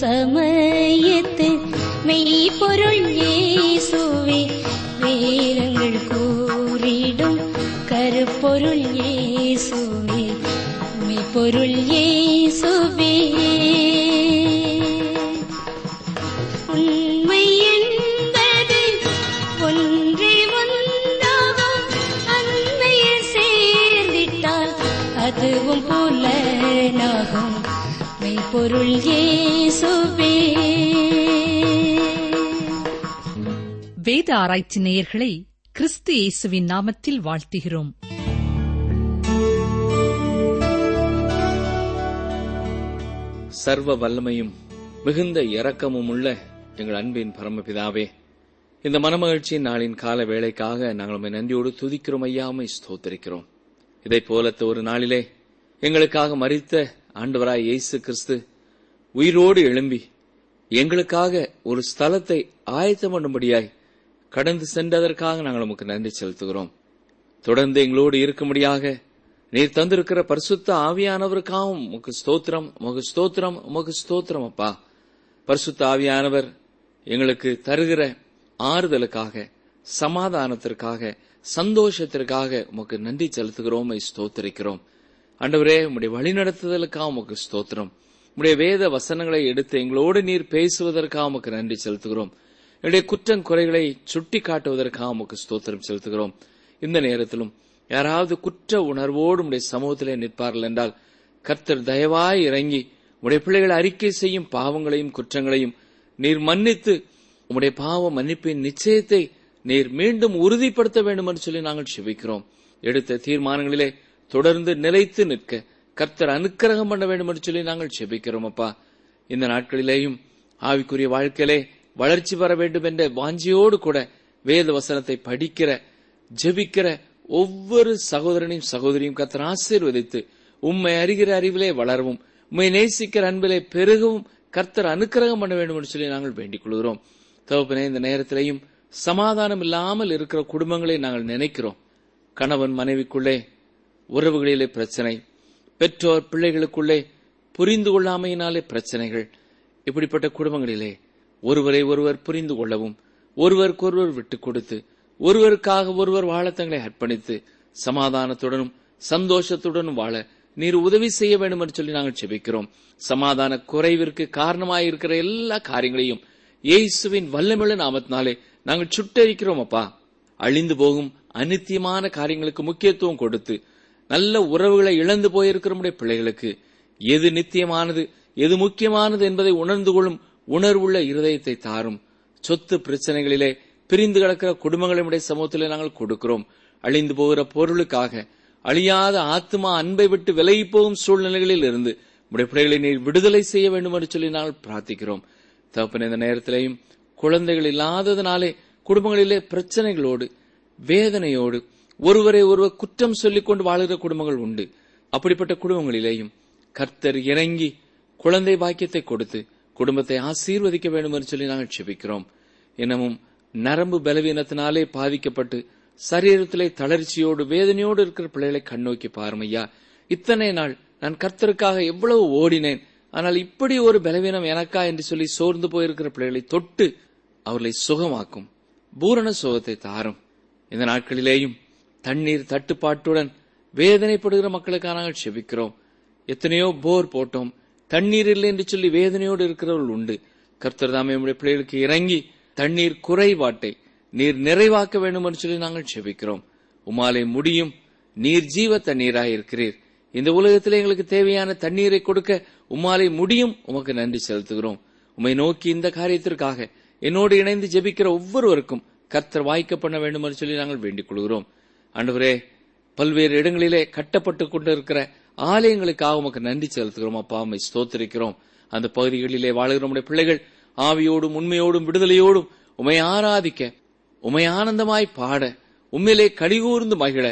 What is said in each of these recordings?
சமயத்து மெய் பொருள் ஆராய்ச்சி நேயர்களை கிறிஸ்து இயேசுவின் நாமத்தில் வாழ்த்துகிறோம். சர்வ வல்லமையும் மிகுந்த இரக்கமும் உள்ள எங்கள் அன்பின் பரமபிதாவே இந்த மனமகிழ்ச்சியின் நாளின் கால வேளைக்காக நாங்கள் உண்மை நன்றியோடு துதிக்கிறோம் ஐயாமை ஸ்தோத்திருக்கிறோம். இதைப் போலத்த ஒரு நாளிலே எங்களுக்காக மறித்த ஆண்டவராய் இயேசு கிறிஸ்து உயிரோடு எழும்பி எங்களுக்காக ஒரு ஸ்தலத்தை ஆயத்தம் பண்ணும்படியாய் கடந்து சென்றதற்காக நாங்கள் உமக்கு நன்றி செலுத்துகிறோம். தொடர்ந்து எங்களோடு இருக்கும்படியாக நீர் தந்திருக்கிற பரிசுத்த ஆவியானவருக்காகவும் உமக்கு ஸ்தோத்திரம் உமக்கு ஸ்தோத்திரம் உமக்கு ஸ்தோத்திரம் அப்பா. பரிசுத்த ஆவியானவர் எங்களுக்கு தருகிற ஆறுதலுக்காக சமாதானத்திற்காக சந்தோஷத்திற்காக உமக்கு நன்றி செலுத்துகிறோம் ஸ்தோத்திரிக்கிறோம். அண்டவரே உம்முடைய வழிநடத்துதலுக்காக உமக்கு ஸ்தோத்திரம். உடைய வேத வசனங்களை எடுத்து எங்களோடு நீர் பேசுவதற்காக உமக்கு நன்றி செலுத்துகிறோம். என்னுடைய குற்றம் குறைகளை சுட்டி காட்டுவதற்காக உமக்கு ஸ்தோத்திரம் செலுத்துகிறோம். இந்த நேரத்திலும் யாராவது குற்ற உணர்வோடு உடைய சமூகத்திலே நிற்பார்கள் என்றால் கர்த்தர் தயவாய் இறங்கி உடைய பிள்ளைகள் அறிக்கை செய்யும் பாவங்களையும் குற்றங்களையும் நீர் மன்னித்து உம்முடைய பாவ மன்னிப்பின் நிச்சயத்தை நீர் மீண்டும் உறுதிப்படுத்த வேண்டும் என்று சொல்லி நாங்கள் சிவிக்கிறோம் எடுத்த தீர்மானங்களிலே தொடர்ந்து நிலைத்து நிற்க கர்த்தர் அனுக்கிரகம் பண்ண வேண்டும் என்று சொல்லி நாங்கள் செபிக்கிறோம் அப்பா. இந்த நாட்களிலேயும் ஆவிக்குரிய வாழ்க்கையிலே வளர்ச்சி பெற வேண்டும் என்ற வாஞ்சியோடு கூட வேத வசனத்தை படிக்கிற ஜெபிக்கிற ஒவ்வொரு சகோதரனையும் சகோதரியும் கர்த்தர் ஆசீர்வதித்து உம்மை அறிகிற அறிவிலே வளரவும் உம்மை நேசிக்கிற அன்பிலே பெருகவும் கர்த்தர் அனுக்கிரகம் பண்ண வேண்டும் என்று சொல்லி நாங்கள் வேண்டிக் கொள்கிறோம். தகப்பனே இந்த நேரத்திலேயும் சமாதானம் இல்லாமல் இருக்கிற குடும்பங்களை நாங்கள் நினைக்கிறோம். கணவன் மனைவிக்குள்ளே உறவுகளிலே பிரச்சனை பெற்றோர் பிள்ளைகளுக்குள்ளே புரிந்து கொள்ளாமையினாலே பிரச்சனைகள் இப்படிப்பட்ட குடும்பங்களிலே ஒருவரை ஒருவர் புரிந்து கொள்ளவும் ஒருவருக்கொருவர் விட்டுக் கொடுத்து ஒருவருக்காக ஒருவர் வாழ தங்களை அர்ப்பணித்து சமாதானத்துடனும் சந்தோஷத்துடனும் வாழ நீர் உதவி செய்ய வேண்டும் என்று சொல்லி நாங்கள் செபிக்கிறோம். சமாதான குறைவிற்கு காரணமாயிருக்கிற எல்லா காரியங்களையும் இயேசுவின் வல்லமிழ நாமத்தினாலே நாங்கள் சுட்டரிக்கிறோம் அப்பா. அழிந்து போகும் அனித்தியமான காரியங்களுக்கு முக்கியத்துவம் கொடுத்து நல்ல உறவுகளை இழந்து போயிருக்கிற நம்முடைய பிள்ளைகளுக்கு எது நித்தியமானது எது முக்கியமானது என்பதை உணர்ந்து கொள்ளும் உணர்வுள்ள இருதயத்தை தாரும். சொத்து பிரச்சனைகளிலே பிரிந்து கிடக்கிற குடும்பங்களுடைய சமூகத்திலே நாங்கள் கொடுக்கிறோம். அழிந்து போகிற பொருளுக்காக அழியாத ஆத்மா அன்பை விட்டு விலகி போகும் சூழ்நிலைகளில் இருந்து உடைய பிள்ளைகளை நீர் விடுதலை செய்ய வேண்டும் என்று சொல்லி நாங்கள் பிரார்த்திக்கிறோம். தகப்பன் இந்த நேரத்திலேயும் குழந்தைகள் இல்லாததினாலே குடும்பங்களிலே பிரச்சனைகளோடு வேதனையோடு ஒருவரை ஒருவர் குற்றம் சொல்லிக் கொண்டு வாழுகிற குடும்பங்கள் உண்டு. அப்படிப்பட்ட குடும்பங்களிலேயும் கர்த்தர் இறங்கி குழந்தை பாக்கியத்தை கொடுத்து குடும்பத்தை ஆசீர்வதிக்க வேண்டும் என்று சொல்லி நாங்கள் செபிக்கிறோம். இன்னமும் நரம்பு பலவீனத்தினாலே பாதிக்கப்பட்டு சரீரத்திலே தளர்ச்சியோடு வேதனையோடு இருக்கிற பிள்ளைகளை கண்ணோக்கி பாருமையா. இத்தனை நாள் நான் கர்த்தருக்காக எவ்வளவு ஓடினேன் ஆனால் இப்படி ஒரு பலவீனம் எனக்கா என்று சொல்லி சோர்ந்து போயிருக்கிற பிள்ளைகளை தொட்டு அவர்களை சுகமாக்கும் பூரண சுகத்தை தாரும். இந்த நாட்களிலேயும் தண்ணீர் தட்டுப்பாட்டுடன் வேதனைப்படுகிற மக்களுக்காக நாங்கள் செபிக்கிறோம். எத்தனையோ போர் போட்டோம் தண்ணீர் இல்லை என்று சொல்லி வேதனையோடு இருக்கிறவர்கள் உண்டு. கர்த்தர் தாமே நம்முடைய பிள்ளைகளுக்கு இறங்கி தண்ணீர் குறைபாட்டை நீர் நிறைவாக்க வேண்டும் என்று சொல்லி நாங்கள் செபிக்கிறோம் உமாலை முடியும். நீர் ஜீவ தண்ணீராக இருக்கிறீர். இந்த உலகத்தில் எங்களுக்கு தேவையான தண்ணீரை கொடுக்க உமாலை முடியும். உமக்கு நன்றி செலுத்துகிறோம். உம்மை நோக்கி இந்த காரியத்திற்காக என்னோடு இணைந்து ஜெபிக்கிற ஒவ்வொருவருக்கும் கர்த்தர் வாய்க்க பண்ண வேண்டும் என்று சொல்லி நாங்கள் வேண்டிக் கொள்கிறோம். ஆண்டவரே பல்வேறு இடங்களிலே கட்டப்பட்டு கொண்டிருக்கிற ஆலயங்களுக்காக உமக்கு நன்றி செலுத்துகிறோம் அப்பா. அம்மை ஸ்தோத்திருக்கிறோம். அந்த பகுதிகளிலே வாழ்கிற நம்முடைய பிள்ளைகள் ஆவியோடும் உண்மையோடும் விடுதலையோடும் உமை ஆராதிக்க உமை ஆனந்தமாய் பாட உண்மையிலே கடிகூர்ந்து மகிழ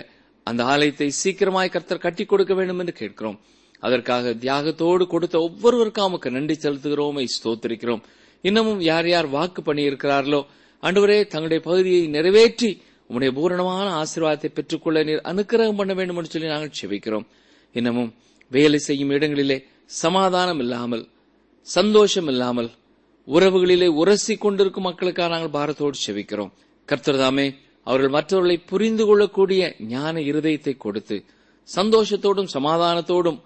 அந்த ஆலயத்தை சீக்கிரமாய் கர்த்தர் கட்டி கொடுக்க வேண்டும் என்று கேட்கிறோம். அதற்காக தியாகத்தோடு கொடுத்த ஒவ்வொருவருக்கும் உமக்கு நன்றி செலுத்துகிறோமை ஸ்தோத்திருக்கிறோம். இன்னமும் யார் யார் வாக்கு பண்ணியிருக்கிறார்களோ அன்றுவரே தங்களுடைய பகுதியை நிறைவேற்றி உம்முடைய பூரணமான ஆசீர்வாதத்தை பெற்றுக்கொள்ள நீர் அனுக்கிரகம் பண்ண வேண்டும் என்று சொல்லி நாங்கள் செபிக்கிறோம். இன்னமும் வேலை செய்யும் இடங்களிலே சமாதானம் இல்லாமல் சந்தோஷம் இல்லாமல் உறவுகளிலே உரசி கொண்டிருக்கும் மக்களுக்காக நாங்கள் பாரத்தோடு செபிக்கிறோம். கர்த்தர்தாமே அவர்கள் மற்றவர்களை புரிந்து கொள்ளக்கூடிய ஞான இருதயத்தை கொடுத்து சந்தோஷத்தோடும் சமாதானத்தோடும்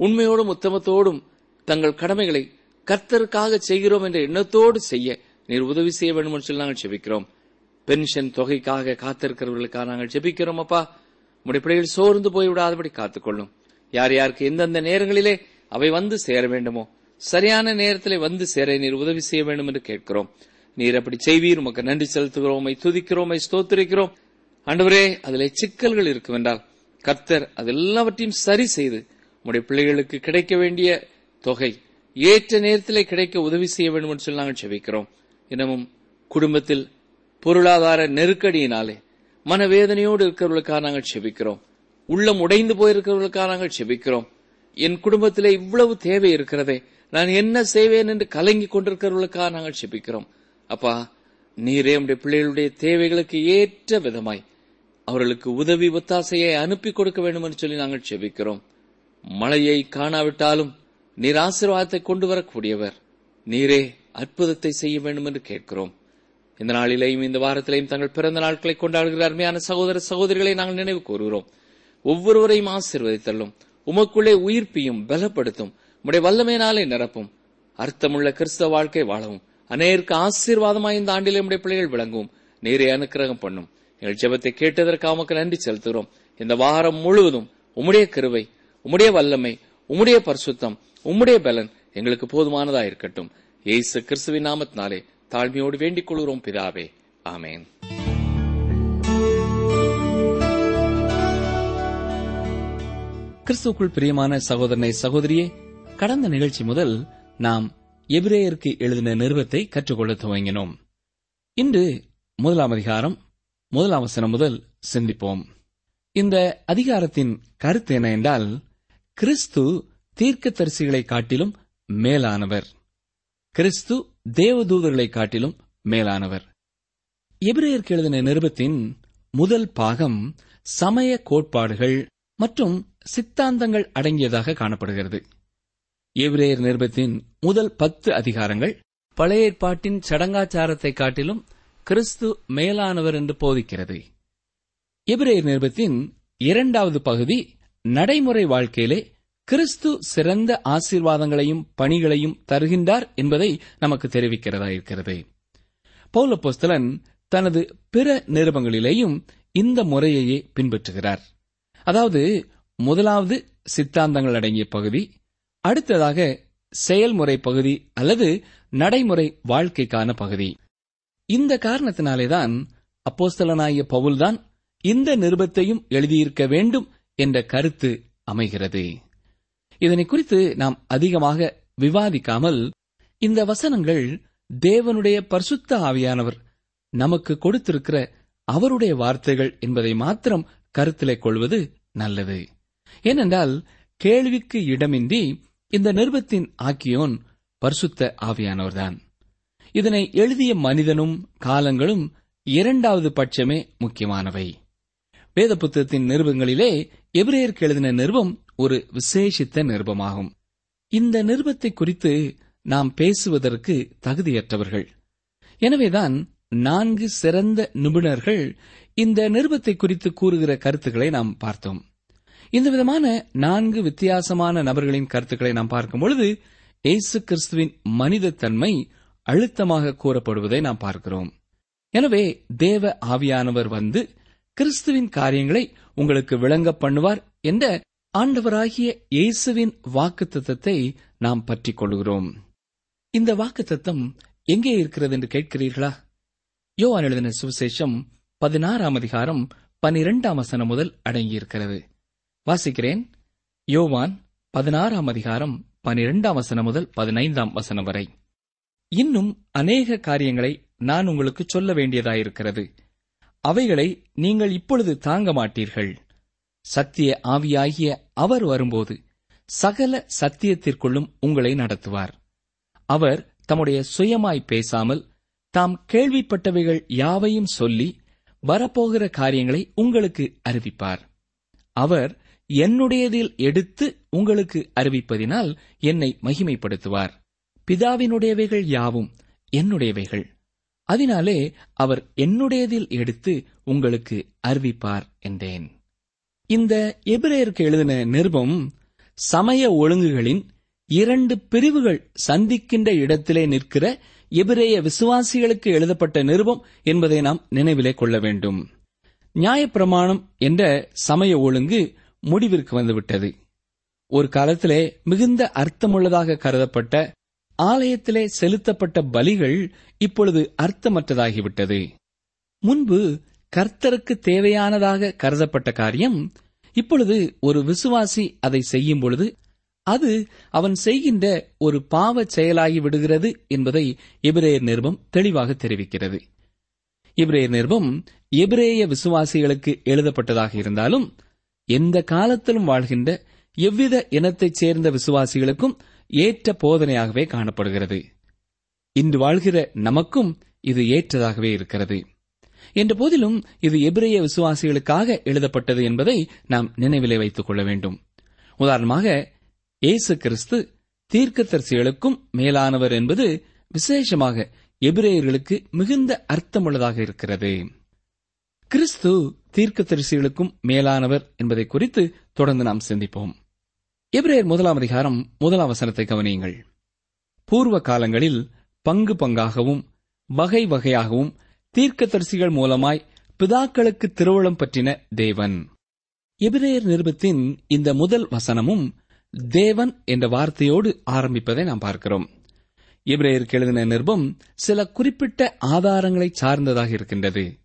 உண்மையோடும் உத்தமத்தோடும் தங்கள் கடமைகளை கர்த்தருக்காக செய்கிறோம் என்ற எண்ணத்தோடு செய்ய நீர் உதவி செய்ய வேண்டும் என்று சொல்லி நாங்கள் செபிக்கிறோம். பென்ஷன் தொகைக்காக காத்திருக்கிறவர்களுக்காக நாங்கள் ஜெபிக்கிறோம் அப்பா. உடைய பிள்ளைகள் சோர்ந்து போய்விடாதபடி காத்துக்கொள்ளும். யார் யாருக்கு எந்தெந்த நேரங்களிலே அவை வந்து சேர வேண்டுமோ சரியான நேரத்திலே வந்து சேர நீர் உதவி செய்ய வேண்டும் என்று கேட்கிறோம். நீர் அப்படி செய்வீர் உமக்கு நன்றி செலுத்துகிறோமை துதிக்கிறோமை ஸ்தோத்திரிக்கிறோம். ஆண்டவரே அதில் சிக்கல்கள் இருக்குமென்றால் கர்த்தர் அதெல்லாவற்றையும் சரி செய்து உடைய பிள்ளைகளுக்கு கிடைக்க வேண்டிய தொகை ஏற்ற நேரத்திலே கிடைக்க உதவி செய்ய வேண்டும் என்று சொல்லி நாங்கள் செபிக்கிறோம். இன்னமும் குடும்பத்தில் பொருளாதார நெருக்கடியினாலே மனவேதனையோடு இருக்கிறவர்களுக்காக நாங்கள் செபிக்கிறோம். உள்ளம் உடைந்து போயிருக்கிறவர்களுக்காக நாங்கள் செபிக்கிறோம். என் குடும்பத்திலே இவ்வளவு தேவை இருக்கிறதே. நான் என்ன செய்வேன் என்று கலங்கி கொண்டிருக்கிறவர்களுக்காக நாங்கள் செபிக்கிறோம். அப்பா நீரே உடைய பிள்ளைகளுடைய தேவைகளுக்கு ஏற்ற விதமாய் அவர்களுக்கு உதவி ஒத்தாசையை அனுப்பி கொடுக்க வேண்டும் என்று சொல்லி நாங்கள் செபிக்கிறோம். மழையை காணாவிட்டாலும் நீர் ஆசீர்வாதத்தை கொண்டு வரக்கூடியவர் நீரே அற்புதத்தை செய்ய வேண்டும் என்று கேட்கிறோம். இந்த நாளிலேயும் இந்த வாரத்திலேயும் தங்கள் பிறந்த நாட்களை கொண்டாடுகிற அருமையான சகோதர சகோதரிகளை நாங்கள் நினைவு கூறுகிறோம். ஒவ்வொருவரையும் ஆசீர்வதித்தள்ளும் உமக்குள்ளே உயிர்ப்பியும் பலப்படுத்தும். உடைய வல்லமையினாலே நிரப்பும். அர்த்தமுள்ள கிறிஸ்தவ வாழ்க்கை வாழவும். அநேருக்கு ஆசீர்வாதமாய் இந்த ஆண்டிலே உடைய பிள்ளைகள் விளங்கும். நேரே அனுக்கிரகம் பண்ணும். எங்கள் ஜெபத்தை கேட்டதற்காக உமக்கு நன்றி செலுத்துகிறோம். இந்த வாரம் முழுவதும் உம்முடைய கிருவை உம்முடைய வல்லமை உம்முடைய பரிசுத்தம் உம்முடைய பலன் எங்களுக்கு போதுமானதா இருக்கட்டும். ஏசு கிறிஸ்துவின் நாமத்தினாலே தாழ்மையோடு வேண்டிக் கொள்கிறோம் பிதாவே. ஆமேன். கிறிஸ்துக்குள் பிரியமான சகோதரனை சகோதரியே கடந்த நிகழ்ச்சி முதல் நாம் எபிரேயருக்கு எழுதின நிறுவத்தை கற்றுக்கொள்ள துவங்கினோம். இன்று முதலாம் அதிகாரம் முதலாம் வசனம் முதல் சிந்திப்போம். இந்த அதிகாரத்தின் கருத்து என்ன என்றால் கிறிஸ்து தீர்க்கதரிசிகளை காட்டிலும் மேலானவர். கிறிஸ்து தேவதூதர்களை காட்டிலும் மேலானவர். எபிரேயருக்கு எழுதின நிருபத்தின் முதல் பாகம் சமய கோட்பாடுகள் மற்றும் சித்தாந்தங்கள் அடங்கியதாக காணப்படுகிறது. எபிரேயர் நிருபத்தின் முதல் பத்து அதிகாரங்கள் பழைய ஏற்பாட்டின் சடங்காச்சாரத்தை காட்டிலும் கிறிஸ்து மேலானவர் என்று போதிக்கிறது. எபிரேயர் நிருபத்தின் இரண்டாவது பகுதி நடைமுறை வாழ்க்கையிலே கிறிஸ்து சிறந்த ஆசீர்வாதங்களையும் பணிகளையும் தருகின்றார் என்பதை நமக்கு தெரிவிக்கிறதா இருக்கிறது பௌலபோஸ்தலன் தனது பிற நிருபங்களிலேயும் இந்த முறையையே பின்பற்றுகிறார். அதாவது முதலாவது சித்தாந்தங்கள் அடங்கிய பகுதி அடுத்ததாக செயல்முறை பகுதி அல்லது நடைமுறை வாழ்க்கைக்கான பகுதி. இந்த காரணத்தினாலேதான் அப்போஸ்தலனாகிய பவுல்தான் இந்த நிருபத்தையும் எழுதியிருக்க வேண்டும் என்ற கருத்து அமைகிறது. இதனை குறித்து நாம் அதிகமாக விவாதிக்காமல் இந்த வசனங்கள் தேவனுடைய பரிசுத்த ஆவியானவர் நமக்கு கொடுத்திருக்கிற அவருடைய வார்த்தைகள் என்பதை மாத்திரம் கருத்திலே கொள்வது நல்லது. ஏனென்றால் கேள்விக்கு இடமின்றி இந்த நிருபத்தின் ஆக்கியோன் பரிசுத்த ஆவியானவர்தான். இதனை எழுதிய மனிதனும் காலங்களும் இரண்டாவது பட்சமே முக்கியமானவை. வேத புத்தகத்தின் நிருபங்களிலே எபிரேயருக்கு எழுதின நிருபம் ஒரு விசேஷித்த நிருபமாகும். இந்த நிருபத்தை குறித்து நாம் பேசுவதற்கு தகுதியற்றவர்கள். எனவேதான் நான்கு சிறந்த நிபுணர்கள் இந்த நிருபத்தை குறித்து கூறுகிற கருத்துக்களை நாம் பார்த்தோம். இந்த விதமான நான்கு வித்தியாசமான நபர்களின் கருத்துக்களை நாம் பார்க்கும் பொழுது இயேசு கிறிஸ்துவின் மனிதத்தன்மை அழுத்தமாக கூறப்படுவதை நாம் பார்க்கிறோம். எனவே தேவ ஆவியானவர் வந்து கிறிஸ்துவின் காரியங்களை உங்களுக்கு விளங்க பண்ணுவார் என்ற ஆண்டவராகிய இயேசுவின் வாக்குத்தத்தத்தை நாம் பற்றிக் கொள்கிறோம். இந்த வாக்குத்தத்தம் எங்கே இருக்கிறது என்று கேட்கிறீர்களா? யோவான் எழுதின சுவிசேஷம் பதினாறாம் அதிகாரம் பனிரெண்டாம் வசனம் முதல் அடங்கியிருக்கிறது. வாசிக்கிறேன். யோவான் பதினாறாம் அதிகாரம் பனிரெண்டாம் வசனம் முதல் பதினைந்தாம் வசனம் வரை. இன்னும் அநேக காரியங்களை நான் உங்களுக்கு சொல்ல வேண்டியதாயிருக்கிறது. அவைகளை நீங்கள் இப்பொழுது தாங்க மாட்டீர்கள். சத்திய ஆவியாகிய அவர் வரும்போது சகல சத்தியத்திற்குள்ளும் உங்களை நடத்துவார். அவர் தம்முடைய சுயமாய் பேசாமல் தாம் கேள்விப்பட்டவைகள் யாவையும் சொல்லி வரப்போகிற காரியங்களை உங்களுக்கு அறிவிப்பார். அவர் என்னுடையதில் எடுத்து உங்களுக்கு அறிவிப்பதினால் என்னை மகிமைப்படுத்துவார். பிதாவினுடையவைகள் யாவும் என்னுடையவைகள். அதனாலே அவர் என்னுடையதில் எடுத்து உங்களுக்கு அறிவிப்பார் என்றேன். இந்த எபிரேயருக்கு எழுதின நிருபம் சமய ஒழுங்குகளின் இரண்டு பிரிவுகள் சந்திக்கின்ற இடத்திலே நிற்கிற எபிரேய விசுவாசிகளுக்கு எழுதப்பட்ட நிருபம் என்பதை நாம் நினைவிலே கொள்ள வேண்டும். நியாயப்பிரமாணம் என்ற சமய ஒழுங்கு முடிவிற்கு வந்துவிட்டது. ஒரு காலத்திலே மிகுந்த அர்த்தமுள்ளதாக கருதப்பட்ட ஆலயத்திலே செலுத்தப்பட்ட பலிகள் இப்பொழுது அர்த்தமற்றதாகிவிட்டது. முன்பு கர்த்தருக்கு தேவையானதாக கருதப்பட்ட காரியம் இப்பொழுது ஒரு விசுவாசி அதை செய்யும் பொழுது அது அவன் செய்கின்ற ஒரு பாவச் செயலாகி விடுகிறது என்பதை எபிரேயர் நிருபம் தெளிவாக தெரிவிக்கிறது. எபிரேயர் நிருபம் எபிரேய விசுவாசிகளுக்கு எழுதப்பட்டதாக இருந்தாலும் எந்த காலத்திலும் வாழ்கின்ற எவ்வித இனத்தைச் சேர்ந்த விசுவாசிகளுக்கும் ஏற்ற போதனையாகவே காணப்படுகிறது. இன்று வாழ்கிற நமக்கும் இது ஏற்றதாகவே இருக்கிறது. என்ற போதிலும் இது எபிரேய விசுவாசிகளுக்காக எழுதப்பட்டது என்பதை நாம் நினைவிலே வைத்துக் கொள்ள வேண்டும். உதாரணமாக இயேசு கிறிஸ்து தீர்க்கதரிசிகளுக்கும் மேலானவர் என்பது விசேஷமாக எபிரேயர்களுக்கு மிகுந்த அர்த்தமுள்ளதாக இருக்கிறது. கிறிஸ்து தீர்க்கதரிசிகளுக்கும் மேலானவர் என்பதை குறித்து தொடர்ந்து நாம் சிந்திப்போம். எபிரேயர் முதலாம் அதிகாரம் முதலாம் வசனத்தை கவனியுங்கள். பூர்வ காலங்களில் பங்கு பங்காகவும் வகை வகையாகவும் தீர்க்கதரிசிகள் மூலமாய் பிதாக்களுக்கு திருவளம் பற்றின தேவன். எபிரேயர் நிருபத்தின் இந்த முதல் வசனமும் தேவன் என்ற வார்த்தையோடு ஆரம்பிப்பதை நாம் பார்க்கிறோம். எபிரேயருக்கு எழுதின நிருபம் சில குறிப்பிட்ட ஆதாரங்களை சார்ந்ததாக இருக்கின்றது.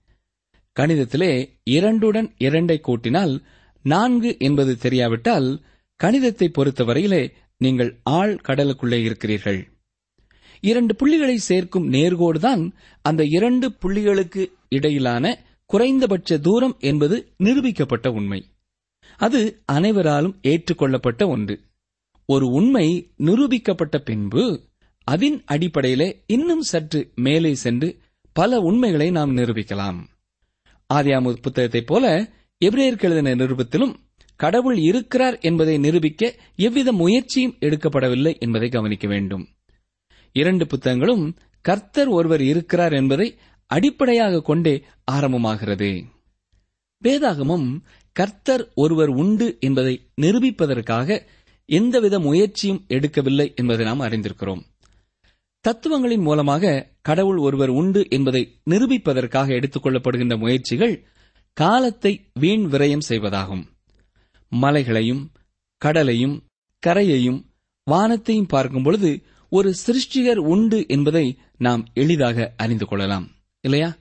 கணிதத்திலே இரண்டுடன் இரண்டை கூட்டினால் நான்கு என்பது தெரியாவிட்டால் கணிதத்தை பொறுத்தவரையிலே நீங்கள் ஆள் கடலுக்குள்ளே இருக்கிறீர்கள். இரண்டு புள்ளிகளை சேர்க்கும் நேர்கோடுதான் அந்த இரண்டு புள்ளிகளுக்கு இடையிலான குறைந்தபட்ச தூரம் என்பது நிரூபிக்கப்பட்ட உண்மை. அது அனைவராலும் ஏற்றுக்கொள்ளப்பட்ட ஒன்று. ஒரு உண்மை நிரூபிக்கப்பட்ட பின்பு அதன் அடிப்படையில இன்னும் சற்று மேலே சென்று பல உண்மைகளை நாம் நிரூபிக்கலாம். ஆதியாமு புத்தகத்தைப் போல எபிரேயருக்கு நிரூபத்திலும் நிருபத்திலும் கடவுள் இருக்கிறார் என்பதை நிரூபிக்க எவ்வித முயற்சியும் எடுக்கப்படவில்லை என்பதை கவனிக்க வேண்டும். இரண்டு புத்தகங்களும் கர்த்தர் ஒருவர் இருக்கிறார் என்பதை அடிப்படையாக கொண்டே ஆரம்பமாகிறது. வேதாகமம் கர்த்தர் ஒருவர் உண்டு என்பதை நிரூபிப்பதற்காக எந்தவித முயற்சியும் எடுக்கவில்லை என்பதை நாம் அறிந்திருக்கிறோம். தத்துவங்களின் மூலமாக கடவுள் ஒருவர் உண்டு என்பதை நிரூபிப்பதற்காக எடுத்துக்கொள்ளப்படுகின்ற முயற்சிகள் காலத்தை வீண் விரயம் செய்வதாகும். மலைகளையும் கடலையும் கரையையும் வானத்தையும் பார்க்கும் பொழுது ஒரு சிருஷ்டிகர் உண்டு என்பதை நாம் எளிதாக அறிந்து கொள்ளலாம். இல்லையா?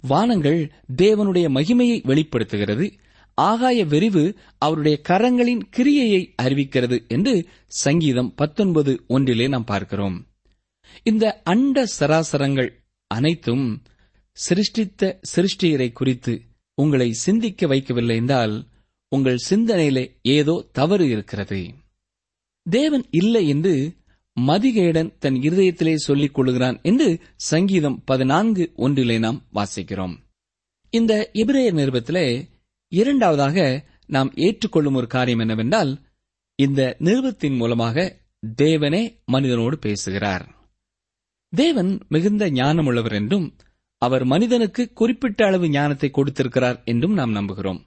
வானங்கள் தேவனுடைய மகிமையை வெளிப்படுத்துகிறது. ஆகாய விரிவு அவருடைய கரங்களின் கிரியையை அறிவிக்கிறது என்று சங்கீதம் பத்தொன்பது ஒன்றிலே நாம் பார்க்கிறோம். இந்த அண்ட சராசரங்கள் அனைத்தும் சிருஷ்டித்த சிருஷ்டியரை குறித்து உங்களை சிந்திக்க வைக்கவில்லை என்றால் உங்கள் சிந்தனையிலே ஏதோ தவறு இருக்கிறது. தேவன் இல்லை என்று மதிகேடன் தன் இருதயத்திலே சொல்லிக் கொள்கிறான் என்று சங்கீதம் பதினான்கு ஒன்றிலே நாம் வாசிக்கிறோம். இந்த எபிரேயர் நிருபத்திலே இரண்டாவதாக நாம் ஏற்றுக்கொள்ளும் ஒரு காரியம் என்னவென்றால் இந்த நிருபத்தின் மூலமாக தேவனே மனிதனோடு பேசுகிறார். தேவன் மிகுந்த ஞானமுள்ளவர் என்றும் அவர் மனிதனுக்கு குறிப்பிட்ட அளவு ஞானத்தை கொடுத்திருக்கிறார் என்றும் நாம் நம்புகிறோம்.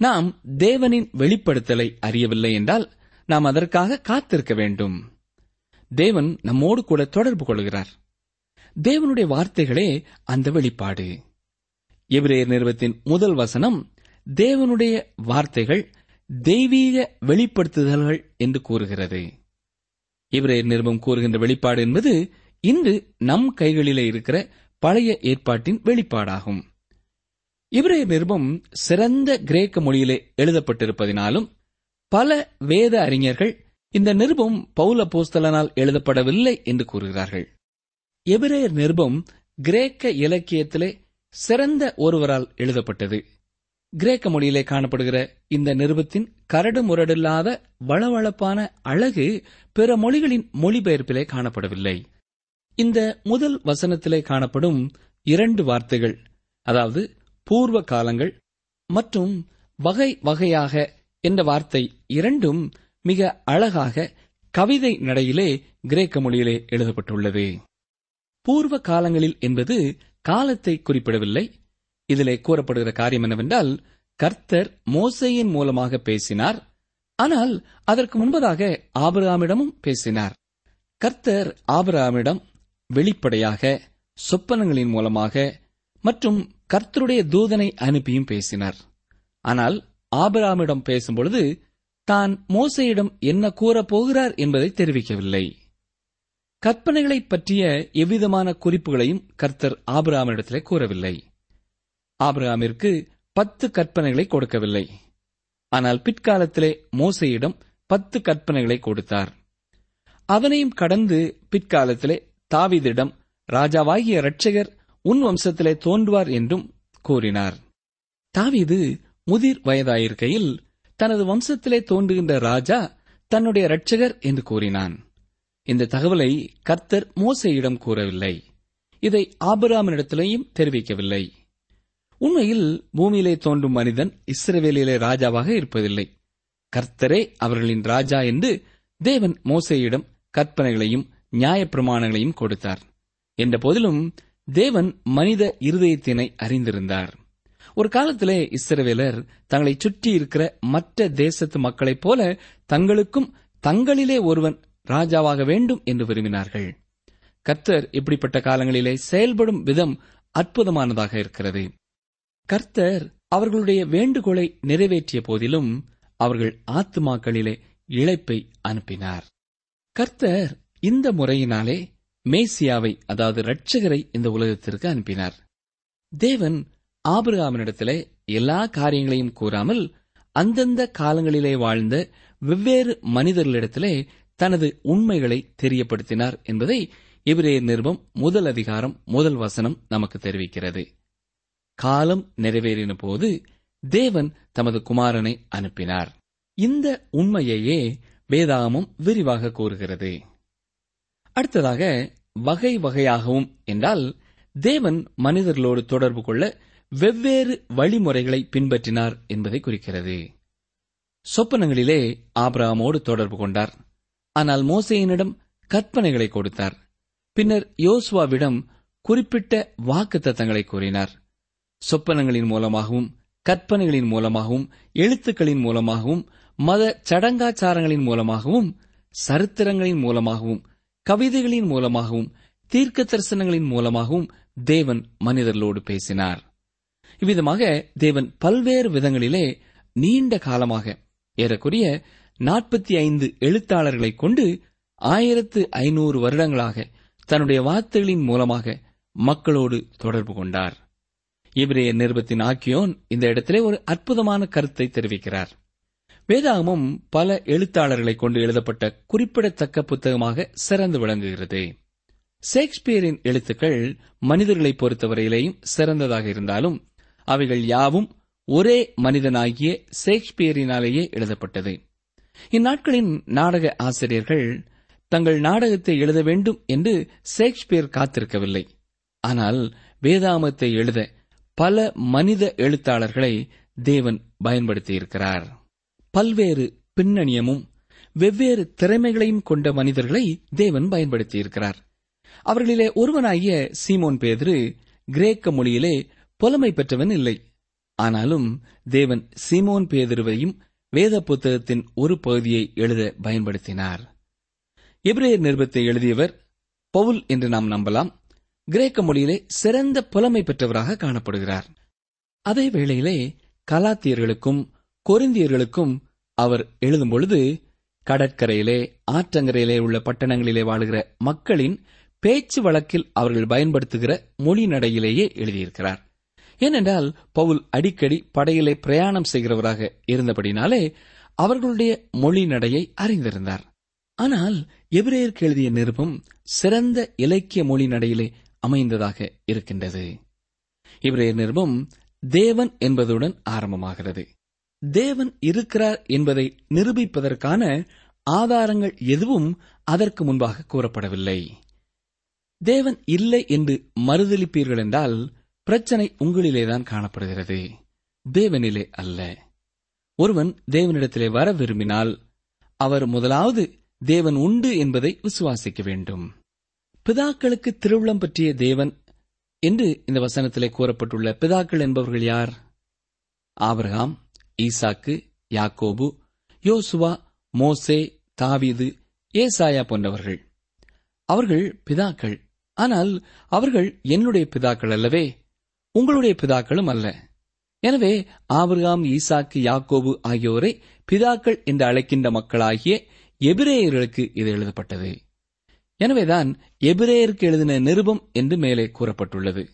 நாம் தேவனின் வெளிப்படுத்தலை அறியவில்லை என்றால் நாம் அதற்காக காத்திருக்க வேண்டும். தேவன் நம்மோடு கூட தொடர்பு கொள்கிறார். தேவனுடைய வார்த்தைகளே அந்த வெளிப்பாடு. எபிரேயர் நிறுவத்தின் முதல் வசனம் தேவனுடைய வார்த்தைகள் தெய்வீக வெளிப்படுத்துதல்கள் என்று கூறுகிறது. இவரே நிருபம் கூறுகின்ற வெளிப்பாடு என்பது இன்று நம் கைகளிலே இருக்கிற பழைய ஏற்பாட்டின் வெளிப்பாடாகும். இவரே நிருபம் சிறந்த கிரேக்க மொழியிலே எழுதப்பட்டிருப்பதினாலும் பல வேத அறிஞர்கள் இந்த நிருபம் பௌல போஸ்தலனால் எழுதப்படவில்லை என்று கூறுகிறார்கள். எபிரேயர் நிருபம் கிரேக்க இலக்கியத்திலே சிறந்த ஒருவரால் எழுதப்பட்டது. கிரேக்க மொழியிலே காணப்படுகிற இந்த நிருபத்தின் கரடு முரடில்லாத வளவளப்பான அழகு பிற மொழிகளின் மொழிபெயர்ப்பிலே காணப்படவில்லை. இந்த முதல் வசனத்திலே காணப்படும் இரண்டு வார்த்தைகள் அதாவது பூர்வ காலங்கள் மற்றும் வகை வகையாக என்ற வார்த்தை இரண்டும் மிக அழகாக கவிதை நடையிலே கிரேக்க மொழியிலே எழுதப்பட்டுள்ளது. பூர்வ காலங்களில் என்பது காலத்தை குறிப்பிடவில்லை இதிலே கூறப்படுகிற காரியம் என்னவென்றால் கர்த்தர் மோசையின் மூலமாக பேசினார். ஆனால் அதற்கு முன்பதாக ஆபிரகாமிடமும் பேசினார். கர்த்தர் ஆபிரகாமிடம் வெளிப்படையாக சொப்பனங்களின் மூலமாக மற்றும் கர்த்தருடைய தூதனை அனுப்பியும் பேசினார். ஆனால் ஆபராமிடம் பேசும்பொழுது தான் மோசையிடம் என்ன கூறப் போகிறார் என்பதை தெரிவிக்கவில்லை. கற்பனைகளைப் பற்றிய எவ்விதமான குறிப்புகளையும் கர்த்தர் ஆபராமிடத்திலே கூறவில்லை. ஆபிரகாமிற்கு பத்து கற்பனைகளை கொடுக்கவில்லை. ஆனால் பிற்காலத்திலே மோசையிடம் பத்து கற்பனைகளை கொடுத்தார். அவனையும் கடந்து பிற்காலத்திலே தாவீதிடம் ராஜாவாகிய இரட்சகர் உன் வம்சத்திலே தோன்றுவார் என்றும் கூறினார். தாவீது முதிர் வயதாயிருக்கையில் தனது வம்சத்திலே தோன்றுகின்ற ராஜா தன்னுடைய இரட்சகர் என்று கூறினான். இந்த தகவலை கர்த்தர் மோசையிடம் கூறவில்லை. இதை ஆபிராமனிடத்திலேயும் தெரிவிக்கவில்லை. உண்மையில் பூமியிலே தோன்றும் மனிதன் இஸ்ரவேலிலே ராஜாவாக இருப்பதில்லை. கர்த்தரே அவர்களின் ராஜா என்று தேவன் மோசையிடம் கற்பனைகளையும் நியாயப்பிரமாணங்களையும் கொடுத்தார். என்ற போதிலும் தேவன் மனித இருதயத்தினை அறிந்திருந்தார். ஒரு காலத்திலே இஸ்ரவேலர் தங்களை சுற்றி இருக்கிற மற்ற தேசத்து மக்களைப் போல தங்களுக்கும் தங்களிலே ஒருவன் ராஜாவாக வேண்டும் என்று விரும்பினார்கள். கர்த்தர் இப்படிப்பட்ட காலங்களிலே செயல்படும் விதம் அற்புதமானதாக இருக்கிறது. கர்த்தர் அவர்களுடைய வேண்டுகோளை நிறைவேற்றிய போதிலும் அவர்கள் ஆத்துமாக்களிலே இழைப்பை அனுப்பினார். கர்த்தர் இந்த முறையினாலே மேசியாவை அதாவது ரட்சகரை இந்த உலகத்திற்கு அனுப்பினார். தேவன் ஆபிரகாமினிடத்திலே எல்லா காரியங்களையும் கூறாமல் அந்தந்த காலங்களிலே வாழ்ந்த வெவ்வேறு மனிதர்களிடத்திலே தனது உண்மைகளை தெரியப்படுத்தினார் என்பதை இவரே நிருபம் முதல் அதிகாரம் முதல் வசனம் நமக்கு தெரிவிக்கிறது. காலம் நிறைவேறின போது தேவன் தமது குமாரனை அனுப்பினார். இந்த உண்மையையே வேதாகமம் விரிவாக கூறுகிறது. அடுத்ததாக வகை வகையாகவும் என்றால் தேவன் மனிதர்களோடு தொடர்பு கொள்ள வெவ்வேறு வழிமுறைகளை பின்பற்றினார் என்பதை குறிக்கிறது. சொப்பனங்களிலே ஆபிரகாமோடு தொடர்பு கொண்டார். ஆனால் மோசையினிடம் கற்பனைகளை கொடுத்தார். பின்னர் யோசுவாவிடம் குறிப்பிட்ட வாக்கு தத்தங்களை கூறினார். சொப்பனங்களின் மூலமாகவும் கற்பனைகளின் மூலமாகவும் எழுத்துக்களின் மூலமாகவும் மத சடங்காச்சாரங்களின் மூலமாகவும் சரித்திரங்களின் மூலமாகவும் கவிதைகளின் மூலமாகவும் தீர்க்க தரிசனங்களின் மூலமாகவும் தேவன் மனிதர்களோடு பேசினார். இவ்விதமாக தேவன் பல்வேறு விதங்களிலே நீண்ட காலமாக ஏறக்குறைய நாற்பத்தி ஐந்து எழுத்தாளர்களை கொண்டு ஆயிரத்து ஐநூறு வருடங்களாக தன்னுடைய வார்த்தைகளின் மூலமாக மக்களோடு தொடர்பு கொண்டார். இவரைய நிருபத்தின் ஆக்கியோன் இந்த இடத்திலே ஒரு அற்புதமான கருத்தை தெரிவிக்கிறார். வேதாகமும் பல எழுத்தாளர்களை கொண்டு எழுதப்பட்ட குறிப்பிடத்தக்க புத்தகமாக சிறந்து விளங்குகிறது. ஷேக்ஸ்பியரின் எழுத்துக்கள் மனிதர்களை பொறுத்தவரையிலேயும் சிறந்ததாக இருந்தாலும் அவைகள் யாவும் ஒரே மனிதனாகிய ஷேக்ஸ்பியரினாலேயே எழுதப்பட்டது. இந்நாட்களின் நாடக ஆசிரியர்கள் தங்கள் நாடகத்தை எழுத வேண்டும் என்று ஷேக்ஸ்பியர் காத்திருக்கவில்லை. ஆனால் வேதாமத்தை எழுத பல மனித எழுத்தாளர்களை தேவன் பயன்படுத்தியிருக்கிறார். பல்வேறு பின்னணியமும் வெவ்வேறு திறமைகளையும் கொண்ட மனிதர்களை தேவன் பயன்படுத்தியிருக்கிறார். அவர்களிலே ஒருவனாகிய சீமோன் பேதிரு கிரேக்க மொழியிலே புலமை பெற்றவன் இல்லை. ஆனாலும் தேவன் சீமோன் பேதிருவையும் வேத புத்தகத்தின் ஒரு பகுதியை எழுத பயன்படுத்தினார். எபிரேயர் நிருபத்தை எழுதியவர் பவுல் என்று நாம் நம்பலாம். கிரேக்க மொழியிலே சிறந்த புலமை பெற்றவராக காணப்படுகிறார். அதே வேளையிலே கலாத்தியர்களுக்கும் கொரிந்தியர்களுக்கும் அவர் எழுதும் பொழுது கடற்கரையிலே ஆற்றங்கரையிலே உள்ள பட்டணங்களிலே வாழுகிற மக்களின் பேச்சு வழக்கில் அவர்கள் பயன்படுத்துகிற மொழி நடையிலேயே எழுதியிருக்கிறார். ஏனென்றால் பவுல் அடிக்கடி படையிலே பிரயாணம் செய்கிறவராக இருந்தபடினாலே அவர்களுடைய மொழி நடையை அறிந்திருந்தார். ஆனால் எபிரேயருக்கு எழுதிய நிருபம் சிறந்த இலக்கிய மொழி நடையிலே அமைந்ததாக இருக்கின்றது. இவரைய நிருபம் தேவன் என்பதுடன் ஆரம்பமாகிறது. தேவன் இருக்கிறார் என்பதை நிரூபிப்பதற்கான ஆதாரங்கள் எதுவும் அதற்கு முன்பாக கூறப்படவில்லை. தேவன் இல்லை என்று மறுதளிப்பீர்கள் என்றால் பிரச்சனை உங்களிலேதான் காணப்படுகிறது. தேவனிலே அல்ல. ஒருவன் தேவனிடத்திலே வர விரும்பினால் அவர் முதலாவது தேவன் உண்டு என்பதை விசுவாசிக்க வேண்டும். பிதாக்களுக்கு திருவிழம் பற்றிய தேவன் என்று இந்த வசனத்திலே கூறப்பட்டுள்ள பிதாக்கள் என்பவர்கள் யார்? ஆபிரகாம் ஈசாக்கு யாக்கோபு யோசுவா மோசே தாவீது ஏசாயா போன்றவர்கள். அவர்கள் பிதாக்கள். ஆனால் அவர்கள் என்னுடைய பிதாக்கள் அல்லவே உங்களுடைய பிதாக்களும் அல்ல. எனவே ஆபிரகாம் ஈசாக்கு யாக்கோபு ஆகியோரை பிதாக்கள் என்று அழைக்கின்ற மக்களாகிய எபிரேயர்களுக்கு இது எழுதப்பட்டது. எனவேதான் எபிரேயருக்கு எழுதின நிருபம் என்று மேலே கூறப்பட்டுள்ளது.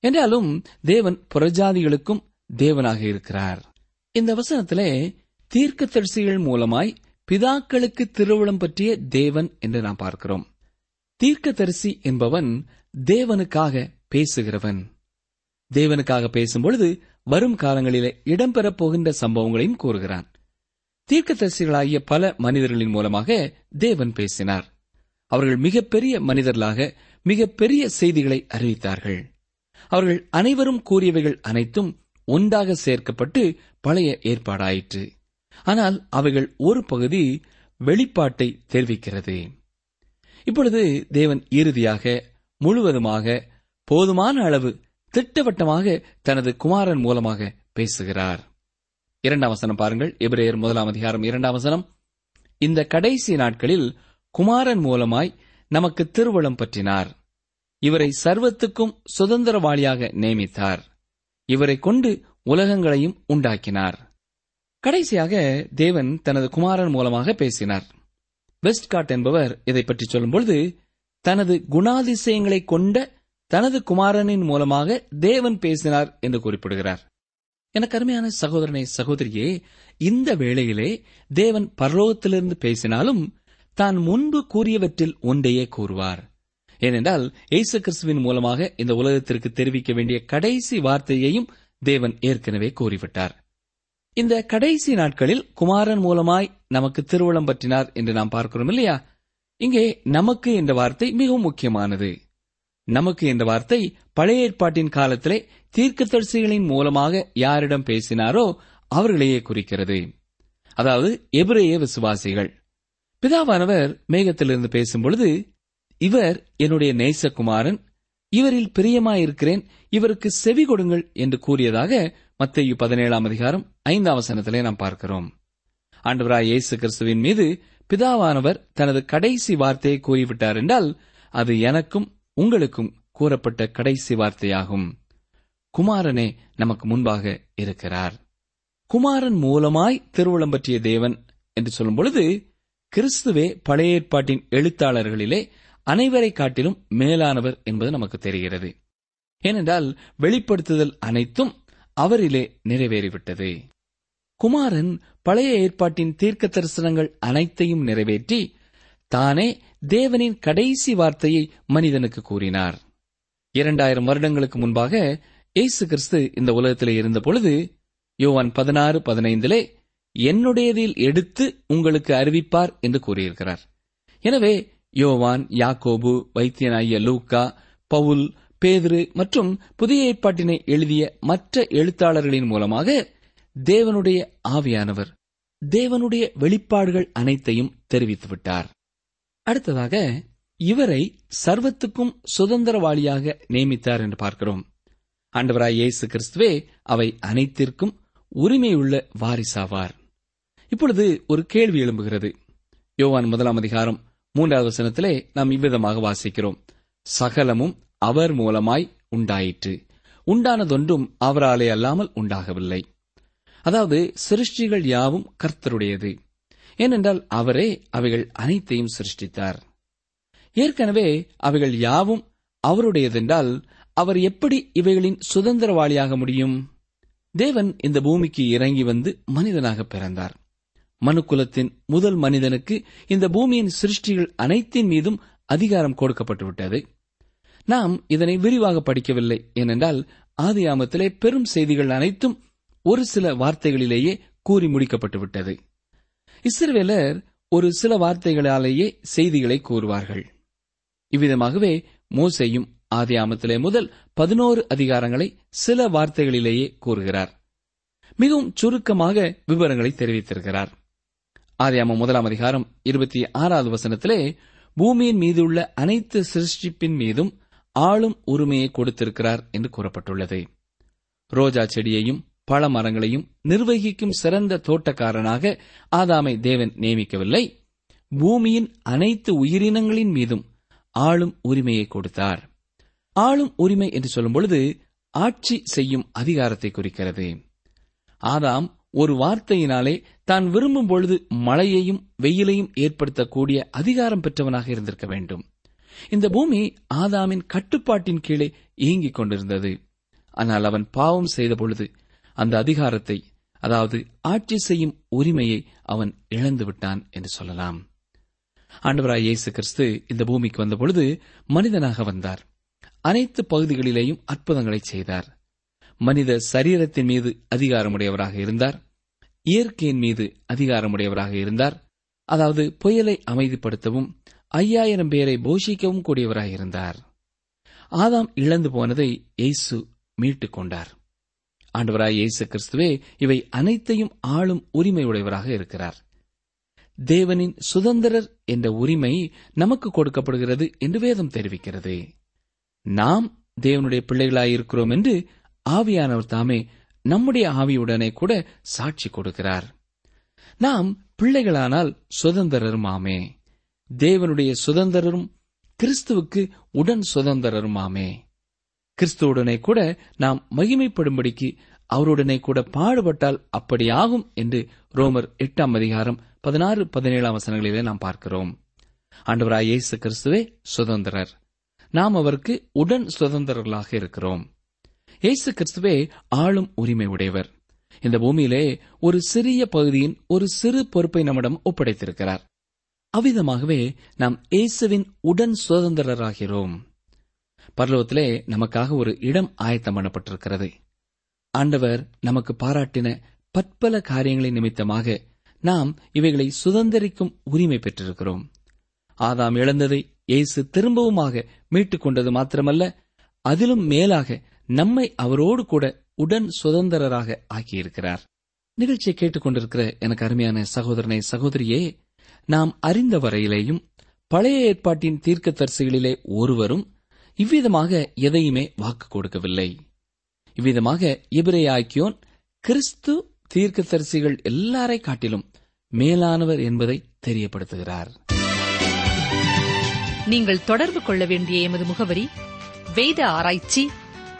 என்றாலும் தேவன் புறஜாதிகளுக்கும் தேவனாக இருக்கிறார். இந்த வசனத்திலே தீர்க்கதரிசிகள் மூலமாய் பிதாக்களுக்கு திருவிழம் பற்றிய தேவன் என்று நாம் பார்க்கிறோம். தீர்க்கதரிசி என்பவன் தேவனுக்காக பேசுகிறவன். தேவனுக்காக பேசும்பொழுது வரும் காலங்களிலே இடம்பெறப் போகின்ற சம்பவங்களையும் கூறுகிறான். தீர்க்கதரிசிகளாகிய பல மனிதர்களின் மூலமாக தேவன் பேசினார். அவர்கள் மிகப்பெரிய மனிதர்களாக மிகப்பெரிய செய்திகளை அறிவித்தார்கள். அவர்கள் அனைவரும் கூறியவைகள் அனைத்தும் ஒன்றாக சேர்க்கப்பட்டு பழைய ஏற்பாடாயிற்று. ஆனால் அவைகள் ஒரு பகுதி வெளிப்பாட்டை தெரிவிக்கிறது. இப்பொழுது தேவன் இறுதியாக முழுவதுமாக போதுமான அளவு திட்டவட்டமாக தனது குமாரன் மூலமாக பேசுகிறார். இரண்டாம் வசனம் பாருங்கள். எபிரேயர் முதலாம் அதிகாரம் இரண்டாம் வசனம். இந்த கடைசி நாட்களில் குமாரன் மூலமாய் நமக்கு திருவளம் பற்றினார். இவரை சர்வத்துக்கும் சுதந்திரவாளியாக நியமித்தார். இவரை கொண்டு உலகங்களையும் உண்டாக்கினார். கடைசியாக தேவன் தனது குமாரன் மூலமாக பேசினார். வெஸ்ட்காட் என்பவர் இதை பற்றி சொல்லும்பொழுது தனது குணாதிசயங்களை கொண்ட தனது குமாரனின் மூலமாக தேவன் பேசினார் என்று குறிப்பிடுகிறார். எனக்கு அருமையான சகோதரனை சகோதரியே இந்த வேளையிலே தேவன் பரலோகத்திலிருந்து பேசினாலும் தான் முன்பு கூறியவற்றில் ஒன்றையே கூறுவார். ஏனென்றால் இயேசு கிறிஸ்துவின் மூலமாக இந்த உலகத்திற்கு தெரிவிக்க வேண்டிய கடைசி வார்த்தையையும் தேவன் ஏற்கனவே கூறிவிட்டார். இந்த கடைசி நாட்களில் குமாரன் மூலமாய் நமக்கு திருவளம் பற்றினார் என்று நாம் பார்க்கிறோம் இல்லையா? இங்கே நமக்கு என்ற வார்த்தை மிகவும் முக்கியமானது. நமக்கு என்ற வார்த்தை பழைய ஏற்பாட்டின் காலத்திலே தீர்க்கதரிசிகளின் மூலமாக யாரிடம் பேசினாரோ அவர்களையே குறிக்கிறது. அதாவது எபிரேய விசுவாசிகள். பிதாவானவர் மேகத்திலிருந்து பேசும்பொழுது இவர் என்னுடைய நேசகுமாரன் இவரில் பிரியமாயிருக்கிறேன் இவருக்கு செவி கொடுங்கள் என்று கூறியதாக மத்திய பதினேழாம் அதிகாரம் ஐந்தாம் வசனத்திலே நாம் பார்க்கிறோம். ஆண்டவராய் இயேசு கிறிஸ்துவின் மீது பிதாவானவர் தனது கடைசி வார்த்தையை கூறிவிட்டார் என்றால் அது எனக்கும் உங்களுக்கும் கூறப்பட்ட கடைசி வார்த்தையாகும். குமாரனே நமக்கு முன்பாக இருக்கிறார். குமாரன் மூலமாய் திருவுளம் பற்றிய தேவன் என்று சொல்லும் பொழுது கிறிஸ்துவே பழைய ஏற்பாட்டின் எழுத்தாளர்களிலே அனைவரை காட்டிலும் மேலானவர் என்பது நமக்கு தெரிகிறது. ஏனென்றால் வெளிப்படுத்துதல் அனைத்தும் அவரிலே நிறைவேறிவிட்டது. குமாரன் பழைய ஏற்பாட்டின் தீர்க்க தரிசனங்கள் அனைத்தையும் நிறைவேற்றி தானே தேவனின் கடைசி வார்த்தையை மனிதனுக்கு கூறினார். இரண்டாயிரம் வருடங்களுக்கு முன்பாக இயேசு கிறிஸ்து இந்த உலகத்திலே இருந்த பொழுது யோவான் பதினாறு பதினைந்திலே என்னுடையதில் எடுத்து உங்களுக்கு அறிவிப்பார் என்று கூறியிருக்கிறார். எனவே யோவான் யாக்கோபு வைத்தியனாகிய லூக்கா பவுல் பேதுரு மற்றும் புதிய ஏற்பாட்டினை எழுதிய மற்ற எழுத்தாளர்களின் மூலமாக தேவனுடைய ஆவியானவர் தேவனுடைய வெளிப்பாடுகள் அனைத்தையும் தெரிவித்துவிட்டார். அடுத்ததாக இவரை சர்வத்துக்கும் சுதந்திரவாளியாக நியமித்தார் என்று பார்க்கிறோம். ஆண்டவராய் இயேசு கிறிஸ்துவே அவை அனைத்திற்கும் உரிமையுள்ள வாரிசாவார். இப்பொழுது ஒரு கேள்வி எழும்புகிறது. யோவான் முதலாம் அதிகாரம் மூன்றாவது வசனத்திலே நாம் இவ்விதமாக வாசிக்கிறோம். சகலமும் அவர் மூலமாய் உண்டாயிற்று. உண்டானதொன்றும் அவராலே அல்லாமல் உண்டாகவில்லை. அதாவது சிருஷ்டிகள் யாவும் கர்த்தருடையது. ஏனென்றால் அவரே அவைகள் அனைத்தையும் சிருஷ்டித்தார். ஏற்கனவே அவைகள் யாவும் அவருடையதென்றால் அவர் எப்படி இவைகளின் சுதந்திரவாளியாக முடியும்? தேவன் இந்த பூமிக்கு இறங்கி வந்து மனிதனாக பிறந்தார். மனுக்குலத்தின் முதல் மனிதனுக்கு இந்த பூமியின் சிருஷ்டிகள் அனைத்தின் மீதும் அதிகாரம் கொடுக்கப்பட்டுவிட்டது. நாம் இதனை விரிவாக படிக்கவில்லை ஏனென்றால் ஆதியாமத்திலே பெரும் செய்திகள் அனைத்தும் ஒரு சில வார்த்தைகளிலேயே கூறி முடிக்கப்பட்டுவிட்டது. இஸ்ரவேலர் ஒரு சில வார்த்தைகளாலேயே செய்திகளை கூறுவார்கள். இவ்விதமாகவே மோசையும் ஆதியாமத்திலே முதல் பதினோரு அதிகாரங்களை சில வார்த்தைகளிலேயே கூறுகிறார். மிகவும் சுருக்கமாக விவரங்களை தெரிவித்திருக்கிறார். ஆதியாமம் முதலாம் அதிகாரம் இருபத்தி ஆறாவது வசனத்திலே பூமியின் மீதுள்ள அனைத்து சிருஷ்டிப்பின் மீதும் ஆளும் உரிமையை கொடுத்திருக்கிறார் என்று கூறப்பட்டுள்ளது. ரோஜா செடியையும் பழ மரங்களையும் நிர்வகிக்கும் சிறந்த தோட்டக்காரனாக ஆதாமை தேவன் நியமிக்கவில்லை. பூமியின் அனைத்து உயிரினங்களின் மீதும் ஆளும் உரிமையை கொடுத்தார். ஆளும் உரிமை என்று சொல்லும்பொழுது ஆட்சி செய்யும் அதிகாரத்தை குறிக்கிறது. ஆதாம் ஒரு வார்த்தையினாலே தான் விரும்பும் பொழுது மழையையும் வெயிலையும் ஏற்படுத்தக்கூடிய அதிகாரம் பெற்றவனாக இருந்திருக்க வேண்டும். இந்த பூமி ஆதாமின் கட்டுப்பாட்டின் கீழே இயங்கிக் கொண்டிருந்தது. ஆனால் அவன் பாவம் செய்த பொழுது அந்த அதிகாரத்தை அதாவது ஆட்சி செய்யும் உரிமையை அவன் இழந்து விட்டான் என்று சொல்லலாம். ஆண்டவராய் இயேசு கிறிஸ்து இந்த பூமிக்கு வந்தபொழுது மனிதனாக வந்தார். அனைத்து பகுதிகளிலேயும் அற்புதங்களை செய்தார். மனித சரீரத்தின் மீது அதிகாரமுடையவராக இருந்தார். இயற்கையின் மீது அதிகாரமுடையவராக இருந்தார். அதாவது புயலை அமைதிப்படுத்தவும் ஐயாயிரம் பேரை போஷிக்கவும் கூடியவராக இருந்தார். ஆதாம் இழந்து போனதை எய்சு மீட்டுக் கொண்டார். ஆண்டவராய் இயேசு கிறிஸ்துவே இவை அனைத்தையும் ஆளும் உரிமை உடையவராக இருக்கிறார். தேவனின் சுதந்திரர் என்ற உரிமை நமக்கு கொடுக்கப்படுகிறது என்று வேதம் தெரிவிக்கிறது. நாம் தேவனுடைய பிள்ளைகளாயிருக்கிறோம் என்று ஆவியானவர் தாமே நம்முடைய ஆவியுடனே கூட சாட்சி கொடுக்கிறார். நாம் பிள்ளைகளானால் சுதந்திரருமாமே தேவனுடைய சுதந்திரரும் கிறிஸ்துவுக்கு உடன் சுதந்திரருமாமே கிறிஸ்துவுடனே கூட நாம் மகிமைப்படும்படிக்கு அவருடனே கூட பாடுபட்டால் அப்படியாகும் என்று ரோமர் எட்டாம் அதிகாரம் பதினாறு பதினேழாம் வசனங்களிலே நாம் பார்க்கிறோம். ஆண்டவராய் இயேசு கிறிஸ்துவே சுதந்திரர். நாம் அவருக்கு உடன் சுதந்திரர்களாக இருக்கிறோம். இயேசு கிறிஸ்துவே ஆளும் உரிமை உடையவர் இந்த பூமியிலே ஒரு சிறிய பகுதியின் ஒரு சிறு பொறுப்பை நம்மிடம் ஒப்படைத்திருக்கிறார். அவ்விதமாகவே நாம் இயேசுவின் உடன் சுதந்திரராகிறோம். பரலோகத்திலே நமக்காக ஒரு இடம் ஆயத்தம் பண்ணப்பட்டிருக்கிறது. ஆண்டவர் நமக்கு பாராட்டின பற்பல காரியங்களின் நிமித்தமாக நாம் இவைகளை சுதந்திரிக்கும் உரிமை பெற்றிருக்கிறோம். ஆதாம் இழந்ததை இயேசு திரும்பவுமாக மீட்டுக் கொண்டது மாத்திரமல்ல அதிலும் மேலாக நம்மை அவரோடு கூட உடன் சுதந்திரராக ஆக்கியிருக்கிறார். நிகழ்ச்சியை கேட்டுக்கொண்டிருக்கிற எனக்கு அருமையான சகோதரனை சகோதரியே நாம் அறிந்த வரையிலேயும் பழைய ஏற்பாட்டின் தீர்க்கதரிசிகளிலே ஒருவரும் இவ்விதமாக எதையுமே வாக்கு கொடுக்கவில்லை. இவ்விதமாக இபிரே ஆக்கியோன் கிறிஸ்து தீர்க்கதரிசிகள் எல்லாரை காட்டிலும் மேலானவர் என்பதை தெரியப்படுத்துகிறார். நீங்கள் தொடர்பு கொள்ள வேண்டிய எமது முகவரி வேத ஆராய்ச்சி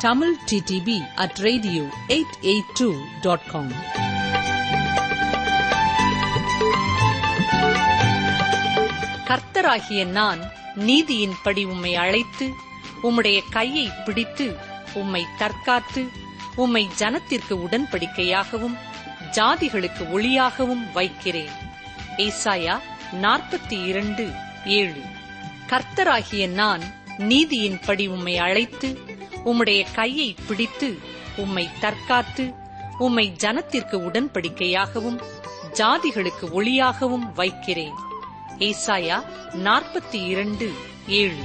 Tamil DTP at radio eight eight two dot com கர்த்தராகிய நான் நீதியின்படி உம்மை அழைத்து உம்முடைய கையை பிடித்து உம்மை தற்காத்து உம்மை ஜனத்திற்கு உடன்படிக்கையாகவும் ஜாதிகளுக்கு ஒளியாகவும் வைக்கிறேன். ஏசாயா நாற்பத்தி இரண்டு ஏழு. கர்த்தராகிய நான் நீதியின்படி உம்மை அழைத்து உம்முடைய கையை பிடித்து உம்மை தற்காத்து உம்மை ஜனத்திற்கு உடன்படிக்கையாகவும் ஜாதிகளுக்கு ஒளியாகவும் வைக்கிறேன். ஏசாயா நாற்பத்தி இரண்டு ஏழு.